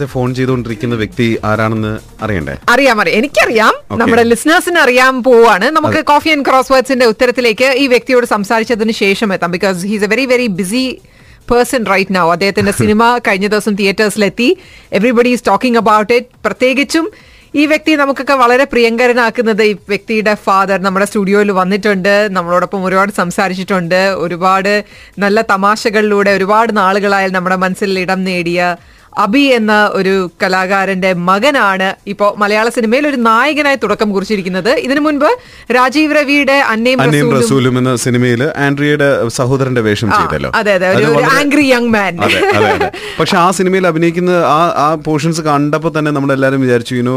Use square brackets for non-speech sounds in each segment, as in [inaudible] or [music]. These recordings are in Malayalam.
നേരത്തെ ഫോൺ ചെയ്തുകൊണ്ടിരിക്കുന്ന വ്യക്തി ആരാണെന്ന് അറിയണ്ടേ? അറിയാം അറിയാം. എനിക്കറിയാം. നമ്മുടെ ലിസ്ണേഴ്സിന് അറിയാൻ പോവാണ്. നമുക്ക് കോഫി ആൻഡ് ക്രോസ് വേർഡ്സിന്റെ ഉത്തരത്തിലേക്ക് ഈ വ്യക്തിയോട് സംസാരിച്ചതിന് ശേഷം എത്താം. Because he's a very very busy person right now അദ്ദേഹത്തിന്റെ [laughs] സിനിമ കഴിഞ്ഞ ദിവസം തിയേറ്റേഴ്സിലെത്തി. Everybody is talking about it പ്രത്യേകിച്ചും ഈ വ്യക്തി നമുക്കൊക്കെ വളരെ പ്രിയങ്കരനാക്കുന്നത് ഈ വ്യക്തിയുടെ ഫാദർ നമ്മുടെ സ്റ്റുഡിയോയിൽ വന്നിട്ടുണ്ട്. നമ്മളോടൊപ്പം ഒരുപാട് സംസാരിച്ചിട്ടുണ്ട്. ഒരുപാട് നല്ല തമാശകളിലൂടെ ഒരുപാട് നാളുകളായാലും നമ്മുടെ മനസ്സിൽ ഇടം നേടിയ അബി എന്ന ഒരു കലാകാരന്റെ മകനാണ് ഇപ്പോ മലയാള സിനിമയിൽ ഒരു നായകനായി തുടക്കം കുറിച്ചിരിക്കുന്നത്. ഇതിനു മുൻപ് രാജീവ് രവിയുടെ അന്നയും റസൂലും എന്ന സിനിമയിൽ ആൻഡ്രിയയുടെ സഹോദരന്റെ വേഷം ചെയ്തല്ലോ. അതെ അതെ ഒരു ആംഗ്രി യങ് മാൻ പക്ഷെ ആ സിനിമയിൽ അഭിനയിക്കുന്ന ആ ആ പോർഷൻസ് കണ്ടപ്പോൾ തന്നെ നമ്മൾ എല്ലാരും വിചാരിച്ചു ഇനു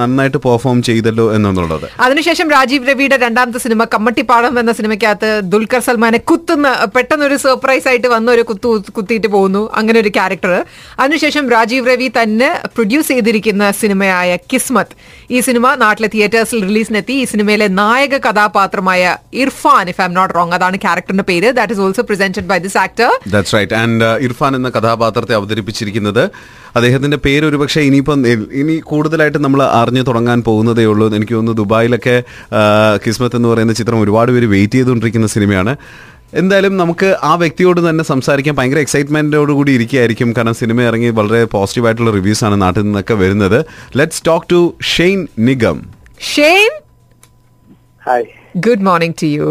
നന്നായിട്ട് പെർഫോം ചെയ്തല്ലോ എന്നുള്ളത്. അതിനുശേഷം രാജീവ് രവിയുടെ രണ്ടാമത്തെ സിനിമ കമ്മട്ടിപ്പാടം എന്ന സിനിമയ്ക്കകത്ത് ദുൽഖർ സൽമാനെ കുത്തുന്ന പെട്ടെന്ന് ഒരു സർപ്രൈസ് ആയിട്ട് വന്ന ഒരു കുത്തു കുത്തിയിട്ട് പോകുന്നു. അങ്ങനെ ഒരു ക്യാരക്ടർ അതിനുശേഷം രാജീവ് രവി തന്നെ പ്രൊഡ്യൂസ് ചെയ്തിരിക്കുന്ന സിനിമയായ കിസ്മത്ത്. ഈ സിനിമ നാട്ടിലെ തിയേറ്റേഴ്സിൽ റിലീസിനെത്തി ഈ സിനിമയിലെ നായക കഥാപാത്രമായ Irfan if I not wrong അതാണ് ക്യാരക്ടറിന്റെ പേര്. That is also presented by this actor that's right and Irfan എന്ന കഥാപാത്രത്തെ അവതരിപ്പിച്ചിരിക്കുന്നത് അദ്ദേഹത്തിന്റെ പേര് ഒരുപക്ഷെ ഇനിയിപ്പം ഇനി കൂടുതലായിട്ട് നമ്മൾ അറിഞ്ഞു തുടങ്ങാൻ പോകുന്നതേ ഉള്ളൂ. എനിക്ക് തോന്നുന്നു ദുബായിലൊക്കെ കിസ്മത്ത് എന്ന് പറയുന്ന ചിത്രം ഒരുപാട് പേര് വെയിറ്റ് ചെയ്തുകൊണ്ടിരിക്കുന്ന സിനിമയാണ്. എന്തായാലും നമുക്ക് ആ വ്യക്തിയോട് തന്നെ സംസാരിക്കാൻ ഭയങ്കര എക്സൈറ്റ്മെന്റോട് കൂടി ഇരിക്കുകയായിരിക്കും. കാരണം സിനിമ ഇറങ്ങി വളരെ പോസിറ്റീവ് ആയിട്ടുള്ള റിവ്യൂസ് ആണ് നാട്ടിൽ നിന്നൊക്കെ വരുന്നത്. Let's talk to Shane Nigam Shane hi good morning to you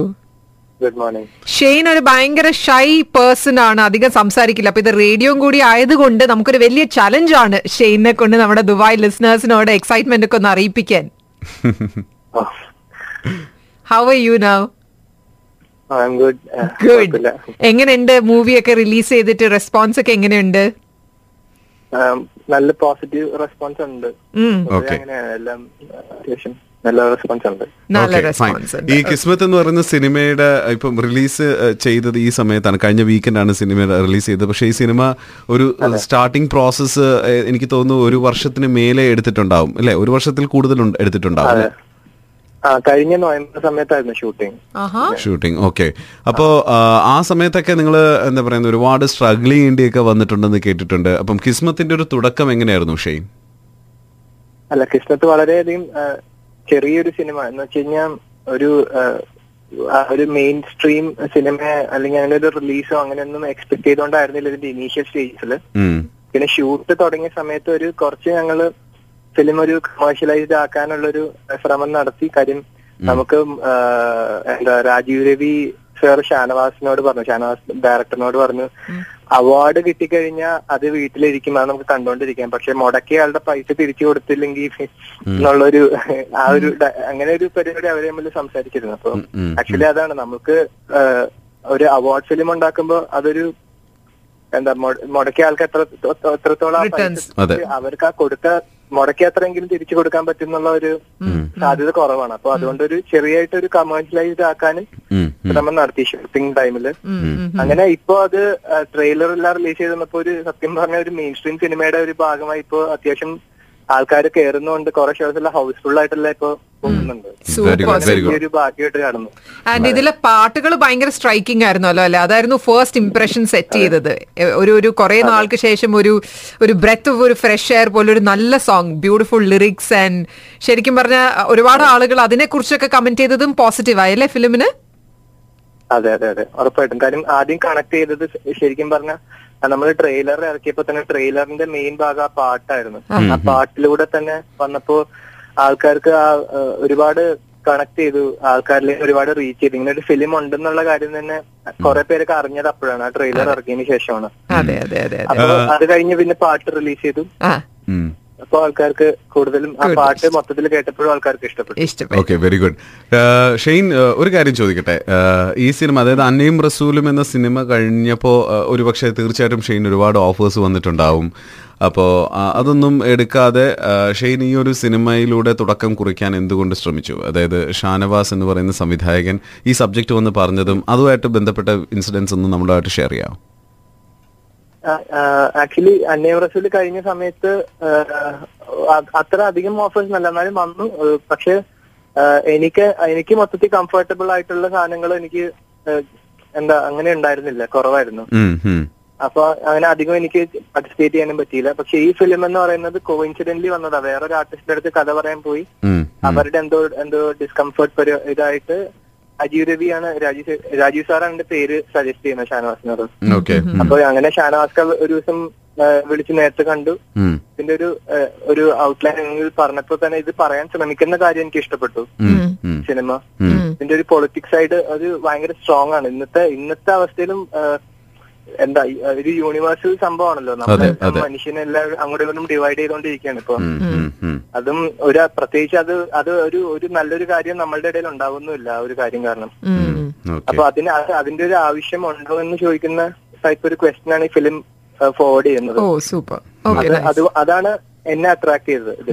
good morning Shane ഒരു ഭയങ്കര ഷൈ പേഴ്സൺ ആണ്. അധികം സംസാരിക്കില്ല. അപ്പൊ ഇത് റേഡിയോയും കൂടി ആയതുകൊണ്ട് നമുക്കൊരു വലിയ ചലഞ്ച് ആണ് ഷെയ്നെ കൊണ്ട് നമ്മുടെ ദുബായ് ലിസണേഴ്സിനോട് എക്സൈറ്റ്മെന്റ് ഒക്കെ ഒന്ന് അറിയിപ്പിക്കാൻ. How are you now good എങ്ങനെയുണ്ട്? മൂവിയൊക്കെ റിലീസ് ചെയ്തിട്ട് റെസ്പോൺസ് ഒക്കെ എങ്ങനെയുണ്ട്? നല്ല പോസിറ്റീവ് റെസ്പോൺസ് ഉണ്ട്. എല്ലാം അത്യാവശ്യം നല്ല റെസ്പോൺസ് ഉണ്ട്. നല്ല റെസ്പോൺസ് ഈ കിസ്മത്ത് എന്ന് പറയുന്ന സിനിമയുടെ ഇപ്പം റിലീസ് ചെയ്തത് ഈ സമയത്താണ്. കഴിഞ്ഞ വീക്കെൻഡാണ് സിനിമ റിലീസ് ചെയ്തത്. പക്ഷേ ഈ സിനിമ ഒരു സ്റ്റാർട്ടിംഗ് പ്രോസസ്സ് എനിക്ക് തോന്നുന്നു ഒരു വർഷത്തിന് മേലെ എടുത്തിട്ടുണ്ടാവും. അല്ലെ? ഒരു വർഷത്തിൽ കൂടുതൽ എടുത്തിട്ടുണ്ടാവും. കഴിഞ്ഞ നവംബർ സമയത്തായിരുന്നു ഷൂട്ടിംഗ് ആഹാ. ഷൂട്ടിംഗ് ഓക്കെ അപ്പോ ആ, സമയത്തൊക്കെ നിങ്ങൾ എന്താ പറയുന്നത് ഒരുപാട് സ്ട്രഗിൾ ചെയ്യേണ്ടിയൊക്കെ വന്നിട്ടുണ്ടെന്ന് കേട്ടിട്ടുണ്ട്. അപ്പം കിസ്മത്തിന്റെ ഒരു തുടക്കം എങ്ങനെയായിരുന്നു ഷെയ്ൻ? അല്ല കിസ്മത്ത് വളരെയധികം ചെറിയൊരു സിനിമ. എന്ന് വെച്ച് കഴിഞ്ഞാൽ ഒരു ഒരു മെയിൻ സ്ട്രീം സിനിമ അല്ലെങ്കിൽ അങ്ങനെ ഒരു റിലീസോ അങ്ങനെയൊന്നും എക്സ്പെക്ട് ചെയ്തുകൊണ്ടായിരുന്നില്ല ഇതിന്റെ ഇനീഷ്യൽ സ്റ്റേജിൽ പിന്നെ ഷൂട്ട് തുടങ്ങിയ സമയത്ത് ഒരു കുറച്ച് ഞങ്ങൾ ഫിലിം ഒരു കമേഴ്ഷ്യലൈസ്ഡ് ആക്കാനുള്ള ഒരു ശ്രമം നടത്തി. കാര്യം നമുക്ക് എന്താ രാജീവ് രവി സാർ ഷാനവാസിനോട് പറഞ്ഞു ഷാനവാസ് ഡയറക്ടറിനോട് പറഞ്ഞു അവാർഡ് കിട്ടിക്കഴിഞ്ഞാൽ അത് വീട്ടിലിരിക്കും അത് നമുക്ക് കണ്ടുകൊണ്ടിരിക്കാം പക്ഷെ മുടക്കിയ ആളുടെ പൈസ തിരിച്ചു കൊടുത്തില്ലെങ്കിൽ എന്നുള്ളൊരു ആ ഒരു അങ്ങനെ ഒരു പരിപാടി അവരെ തമ്മിൽ സംസാരിച്ചിരുന്നു. അപ്പൊ. ആക്ച്വലി അതാണ്. നമുക്ക് ഒരു അവാർഡ് ഫിലിം ഉണ്ടാക്കുമ്പോൾ അതൊരു എന്താ മുടക്കിയ ആൾക്ക് എത്ര എത്രത്തോളം. അവർക്ക് ആ കൊടുത്ത മുടക്കിയ അത്രയെങ്കിലും തിരിച്ചു കൊടുക്കാൻ പറ്റും എന്നുള്ള ഒരു സാധ്യത കുറവാണ് അപ്പൊ അതുകൊണ്ട് ഒരു ചെറിയായിട്ട് ഒരു കമേഴ്ഷ്യലൈസ്ഡ് ആക്കാനും. ശ്രമം നടത്തി ഷൂട്ടിംഗ് ഉം. അങ്ങനെ ഇപ്പൊ അത് ട്രെയിലർ എല്ലാം റിലീസ് ചെയ്ത് ഒരു സത്യം പറഞ്ഞ ഒരു മെയിൻ സ്ട്രീം സിനിമയുടെ ഒരു ഭാഗമായി ഇപ്പോ അത്യാവശ്യം ആൾക്കാർ കയറുന്നുണ്ട് കുറെ ഷോസ് എല്ലാം ഹൗസ്ഫുൾ ആയിട്ടല്ലേ ഇപ്പൊ ആൻഡ് ഇതിലെ പാട്ടുകൾ ഭയങ്കര സ്ട്രൈക്കിംഗ് ആയിരുന്നല്ലോ അല്ലെ? അതായിരുന്നു ഫസ്റ്റ് ഇംപ്രഷൻ സെറ്റ് ചെയ്തത്. ഒരു ഒരു കുറെ നാൾക്ക് ശേഷം ഒരു ഒരു ബ്രെത്ത് ഒരു ഫ്രഷ് എയർ പോലെ ഒരു നല്ല സോങ് ബ്യൂട്ടിഫുൾ ലിറിക്സ് ആൻഡ് ശരിക്കും പറഞ്ഞ ഒരുപാട് ആളുകൾ അതിനെ കുറിച്ചൊക്കെ കമന്റ് ചെയ്തതും പോസിറ്റീവ് ആയല്ലേ ഫിലിമിന്? അതെ അതെ അതെ. ഉറപ്പായിട്ടും. കാര്യം ആദ്യം കണക്ട് ചെയ്തത് ശരിക്കും പറഞ്ഞ നമ്മൾ ട്രെയിലർ ഇറക്കിയപ്പോ തന്നെ ട്രെയിലറിന്റെ മെയിൻ ഭാഗം ആ പാട്ടായിരുന്നു. ആ പാട്ടിലൂടെ തന്നെ വന്നപ്പോ ആൾക്കാർക്ക് ആ ഒരുപാട് കണക്ട് ചെയ്തു. ആൾക്കാരിലേക്ക് ഒരുപാട് റീച്ച് ചെയ്തു. ഇങ്ങനെ ഒരു ഫിലിം ഉണ്ടെന്നുള്ള കാര്യം തന്നെ കുറെ പേരൊക്കെ അറിഞ്ഞത് അപ്പോഴാണ്. ആ ട്രെയിലർ ഇറക്കിയതിന് ശേഷമാണ്. അതെ അതെ അതെ അതെ. അപ്പൊ അത് കഴിഞ്ഞ് പിന്നെ പാട്ട് റിലീസ് ചെയ്തു. അപ്പൊ ആൾക്കാർക്ക് കൂടുതലും ആ പാട്ട് മൊത്തത്തിൽ കേട്ടപ്പോഴും ആൾക്കാർക്ക് ഇഷ്ടപ്പെട്ടു. Okay very good Shane uh, ഒരു കാര്യം ചോദിക്കട്ടെ. Uh, ഈ സിനിമ അതായത് അന്നയും റസൂലും എന്ന സിനിമ കഴിഞ്ഞപ്പോൾ ഒരുപക്ഷെ തീർച്ചയായിട്ടും ഷെയ്ൻ ഒരുപാട് ഓഫേഴ്സ് വന്നിട്ടുണ്ടാവും. അപ്പോ അതൊന്നും എടുക്കാതെ uh, ഷെയ്ൻ ഈ ഒരു സിനിമയിലൂടെ തുടക്കം കുറിക്കാൻ എന്തുകൊണ്ട് ശ്രമിച്ചു? അതായത് ഷാനവാസ് എന്ന് പറയുന്ന സംവിധായകൻ ഈ സബ്ജക്റ്റ് വന്ന് പറഞ്ഞതും അതുമായിട്ട് ബന്ധപ്പെട്ട ഇൻസിഡൻസ് ഒന്നും നമ്മളുമായിട്ട് ഷെയർ ചെയ്യാം ആക്ച്വലി അന്നയം കഴിഞ്ഞ സമയത്ത് അത്ര അധികം ഓഫേഴ്സ് നല്ല എന്നാലും വന്നു. പക്ഷെ എനിക്ക് എനിക്ക് മൊത്തത്തിൽ കംഫർട്ടബിൾ ആയിട്ടുള്ള സാധനങ്ങൾ എനിക്ക് എന്താ അങ്ങനെ ഉണ്ടായിരുന്നില്ല. കുറവായിരുന്നു. അപ്പൊ അങ്ങനെ അധികം എനിക്ക് പാർട്ടിസിപ്പേറ്റ് ചെയ്യാനും പറ്റിയില്ല. പക്ഷെ ഈ ഫിലിം എന്ന് പറയുന്നത് കോയിൻസിഡന്റ്ലി വന്നതാ. വേറൊരു ആർട്ടിസ്റ്റിന്റെ അടുത്ത് കഥ പറയാൻ പോയി. അവരുടെ എന്തോ എന്തോ ഡിസ്കംഫർട്ട് ഇതായിട്ട് അജീവ് രവിയാണ് രാജീവ് രാജീവ് സാറാണ് എന്റെ പേര് സജസ്റ്റ് ചെയ്യുന്നത് ഷാനവാസിനോട്. അപ്പൊ അങ്ങനെ ഷാനവാസ്ക ഒരു ദിവസം വിളിച്ച് നേരത്തെ കണ്ടു. ഇതിന്റെ ഒരു ഒരു ഔട്ട്ലൈൻ പറഞ്ഞപ്പോ തന്നെ ഇത് പറയാൻ ശ്രമിക്കുന്ന കാര്യം എനിക്ക് ഇഷ്ടപ്പെട്ടു. സിനിമ. ഇതിന്റെ ഒരു പൊളിറ്റിക്സ് ആയിട്ട് അത് ഭയങ്കര സ്ട്രോങ് ആണ്. ഇന്നത്തെ ഇന്നത്തെ അവസ്ഥയിലും എന്താ ഒരു യൂണിവേഴ്സൽ സംഭവമാണല്ലോ. നമ്മുടെ. മനുഷ്യനെ എല്ലാവരും അങ്ങോട്ടും ഇങ്ങോട്ടും ഡിവൈഡ് ചെയ്തുകൊണ്ടിരിക്കുകയാണ് ഇപ്പൊ. അതും ഒരു പ്രത്യേകിച്ച് അത് അത് ഒരു ഒരു നല്ലൊരു കാര്യം നമ്മളുടെ ഇടയിൽ ഉണ്ടാവുന്നില്ല ആ ഒരു കാര്യം കാരണം. അപ്പൊ അതിന് അത് അതിന്റെ ഒരു ആവശ്യം ഉണ്ടോ എന്ന് ചോദിക്കുന്ന ടൈപ്പ് ഒരു ക്വസ്റ്റ്യൻ ആണ് ഈ ഫിലിം ഫോർവേഡ് ചെയ്യുന്നത്. ഓ സൂപ്പർ ഓക്കെ അത് അത് അതാണ് എന്നെ അട്രാക്ട് ചെയ്തത്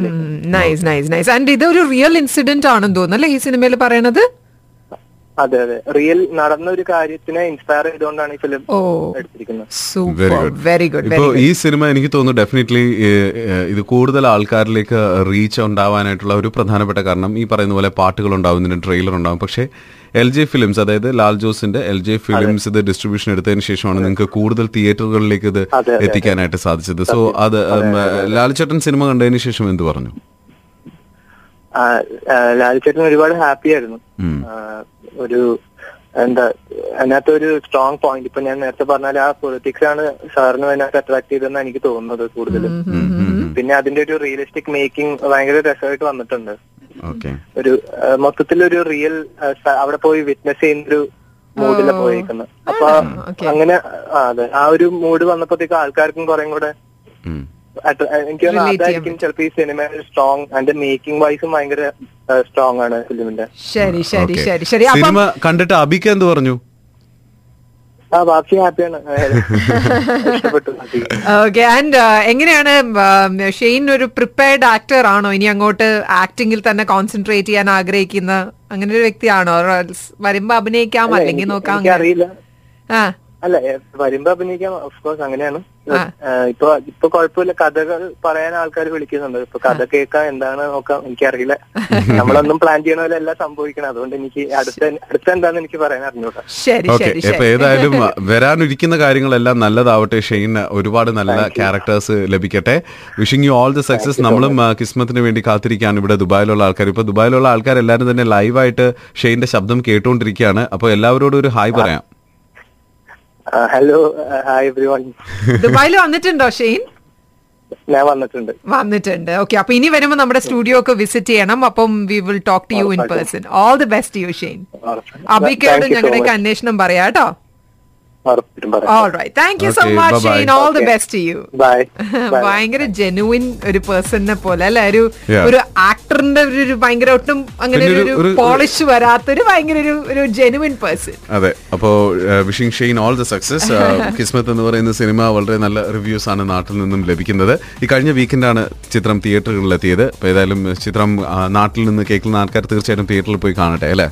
നൈസ് നൈസ് നൈസ് ആൻഡ് ഇതൊരു റിയൽ ഇൻസിഡന്റ് ആണെന്ന് തോന്നുന്നു അല്ലെ ഈ സിനിമയിൽ പറയണത്? അതെ അതെ. റിയൽ നടന്ന ഒരു കാര്യത്തിനെ ഇൻസ്പയർ ചെയ്തുകൊണ്ടാണ് ഈ ഫിലിം എടുത്തിരിക്കുന്നത്. Super Very good. Very good ഇപ്പോ ഈ സിനിമ എനിക്ക് തോന്നുന്നു ഡെഫിനറ്റ്ലി ഇത് കൂടുതൽ ആൾക്കാരിലേക്ക് റീച്ച് ഉണ്ടാവാനായിട്ടുള്ള ഒരു പ്രധാനപ്പെട്ട കാരണം ഈ പറയുന്ന പോലെ പാട്ടുകൾ ഉണ്ടാവും ഇതിന്റെ ട്രെയിലർ ഉണ്ടാവും. പക്ഷേ എൽ ജെ ഫിലിംസ് അതായത് ലാൽ ജോസിന്റെ എൽ ജെ ഫിലിംസ് ഇത് ഡിസ്ട്രിബ്യൂഷൻ എടുത്തതിന് ശേഷമാണ് നിങ്ങൾക്ക് കൂടുതൽ തിയേറ്ററുകളിലേക്ക് ഇത് എത്തിക്കാനായിട്ട് സാധിച്ചത്. സോ അത് ലാൽ ചേട്ടൻ സിനിമ കണ്ടതിന് ശേഷം എന്ത് പറഞ്ഞു? ലാൽചേട്ടൻ ഒരുപാട് ഹാപ്പി ആയിരുന്നു. ഒരു എന്താ അതിനകത്ത് ഒരു സ്ട്രോങ് പോയിന്റ് ഇപ്പൊ ഞാൻ നേരത്തെ പറഞ്ഞാൽ ആ പൊളിറ്റിക്സ് ആണ് സാറിന് അതിനകത്ത് അട്രാക്ട് ചെയ്തെന്ന് എനിക്ക് തോന്നുന്നത് കൂടുതലും. പിന്നെ അതിന്റെ ഒരു റിയലിസ്റ്റിക് മേക്കിംഗ് ഭയങ്കര രസമായിട്ട് വന്നിട്ടുണ്ട്. ഓക്കെ ഒരു മൊത്തത്തിൽ ഒരു റിയൽ അവിടെ പോയി വിറ്റ്നസ് ചെയ്യുന്ന ഒരു മൂഡിലാണ് പോയേക്കുന്നത് അപ്പൊ അങ്ങനെ ആ, അതെ. ആ ഒരു മൂഡ് വന്നപ്പോഴത്തേക്ക് ആൾക്കാർക്കും കുറെ കൂടെ എനിക്ക് തോന്നുന്നു അതായിരിക്കും ചിലപ്പോ ഈ സിനിമ സ്ട്രോങ് അതിന്റെ മേക്കിംഗ് വൈസും ഭയങ്കര സ്ട്രോങ് ആണ് ഫിലിമിന്റെ. ശരി ശരി ശരി ശരി. സിനിമ കണ്ടിട്ട് അബിക്ക് എന്ത് പറഞ്ഞു? ആ ബാക്കി ഹാപ്പിയാണ്. ഓക്കെ ആൻഡ് എങ്ങനെയാണ് ഷെയ്ൻ ഒരു പ്രിപ്പയർഡ് ആക്ടർ ആണോ? ഇനി അങ്ങോട്ട് ആക്ടിങ്ങിൽ തന്നെ കോൺസെൻട്രേറ്റ് ചെയ്യാൻ ആഗ്രഹിക്കുന്ന അങ്ങനെ ഒരു വ്യക്തിയാണോ വരുമ്പോ അഭിനയിക്കാം അല്ലെങ്കിൽ നോക്കാം അറിയില്ല ആ. അല്ല എ, വരുമ്പോ അഭിനയിക്കാം. ഓഫ്കോഴ്സ് അങ്ങനെയാണ്. ഇപ്പൊ ഇപ്പൊ കുഴപ്പമില്ല കഥകൾ പറയാൻ ആൾക്കാർ വിളിക്കുന്നുണ്ട്. ഇപ്പൊ കഥ കേൾക്കാൻ എന്താണ് നോക്കാം. എനിക്കറിയില്ല. [laughs] നമ്മളൊന്നും പ്ലാൻ ചെയ്യണ പോലെ എല്ലാം സംഭവിക്കണം അതുകൊണ്ട് എനിക്ക് അടുത്ത അടുത്ത എന്താന്ന് എനിക്ക് പറയാൻ അറിഞ്ഞൂടാ. ശരി ഓക്കെ ശരി ഇപ്പൊ ഏതായാലും വരാനിരിക്കുന്ന കാര്യങ്ങളെല്ലാം നല്ലതാവട്ടെ. ഷെയ്ൻ ഒരുപാട് നല്ല ക്യാരക്ടേഴ്സ് ലഭിക്കട്ടെ. Wishing you all the success നമ്മളും കിസ്മത്തിന് വേണ്ടി കാത്തിരിക്കുകയാണ് ഇവിടെ ദുബായിലുള്ള ആൾക്കാർ. ഇപ്പൊ ദുബായിലുള്ള ആൾക്കാർ എല്ലാവരും തന്നെ ലൈവായിട്ട് ഷെയ്ന്റെ ശബ്ദം കേട്ടുകൊണ്ടിരിക്കുകയാണ് അപ്പോൾ എല്ലാവരോടും ഒരു ഹായ് പറയാം. ഹലോ ഹായ് എവ്രി വൺ ദുബായിൽ വന്നിട്ടുണ്ടോ ഷെയ്ൻ? ഞാൻ വന്നിട്ടുണ്ട്. വന്നിട്ടുണ്ട്. ഓക്കെ അപ്പൊ ഇനി വരുമ്പോ നമ്മുടെ സ്റ്റുഡിയോ ഒക്കെ വിസിറ്റ് ചെയ്യണം. അപ്പം we will talk to you in person all the best you Shane. അബിക്കയോട് ഞങ്ങളുടെയൊക്കെ അന്വേഷണം പറയാം കേട്ടോ ഉറപ്പിട്ടും പറയാം all right thank you so much Shane all the. Best you bye ഭയങ്കര ജെനുവിൻ ഒരു പേഴ്സണിനെ പോലെ അല്ലെ? ഒരു ഒരു ആക്ടറിന്റെ ഒരു ഭയങ്കര ഒട്ടും അങ്ങനെ ഒരു പോളിഷ് വരാത്ത ഒരു- ഭയങ്കര ഒരു ഒരു ജെനുവിൻ പേഴ്സൺ അതെ അപ്പോ wishing Shane all the success Kismath എന്ന് പറയുന്ന സിനിമ വളരെ നല്ല റിവ്യൂസ് ആണ് നാട്ടിൽ നിന്നും ലഭിക്കുന്നത്. ഈ കഴിഞ്ഞ വീക്കെൻഡാണ് ചിത്രം തിയേറ്ററുകളിലെത്തിയത് അപ്പൊ ഏതായാലും ചിത്രം നാട്ടിൽ നിന്ന് കേൾക്കുന്ന ആൾക്കാർ തീർച്ചയായിട്ടും തിയേറ്ററിൽ പോയി കാണട്ടെ അല്ലേ?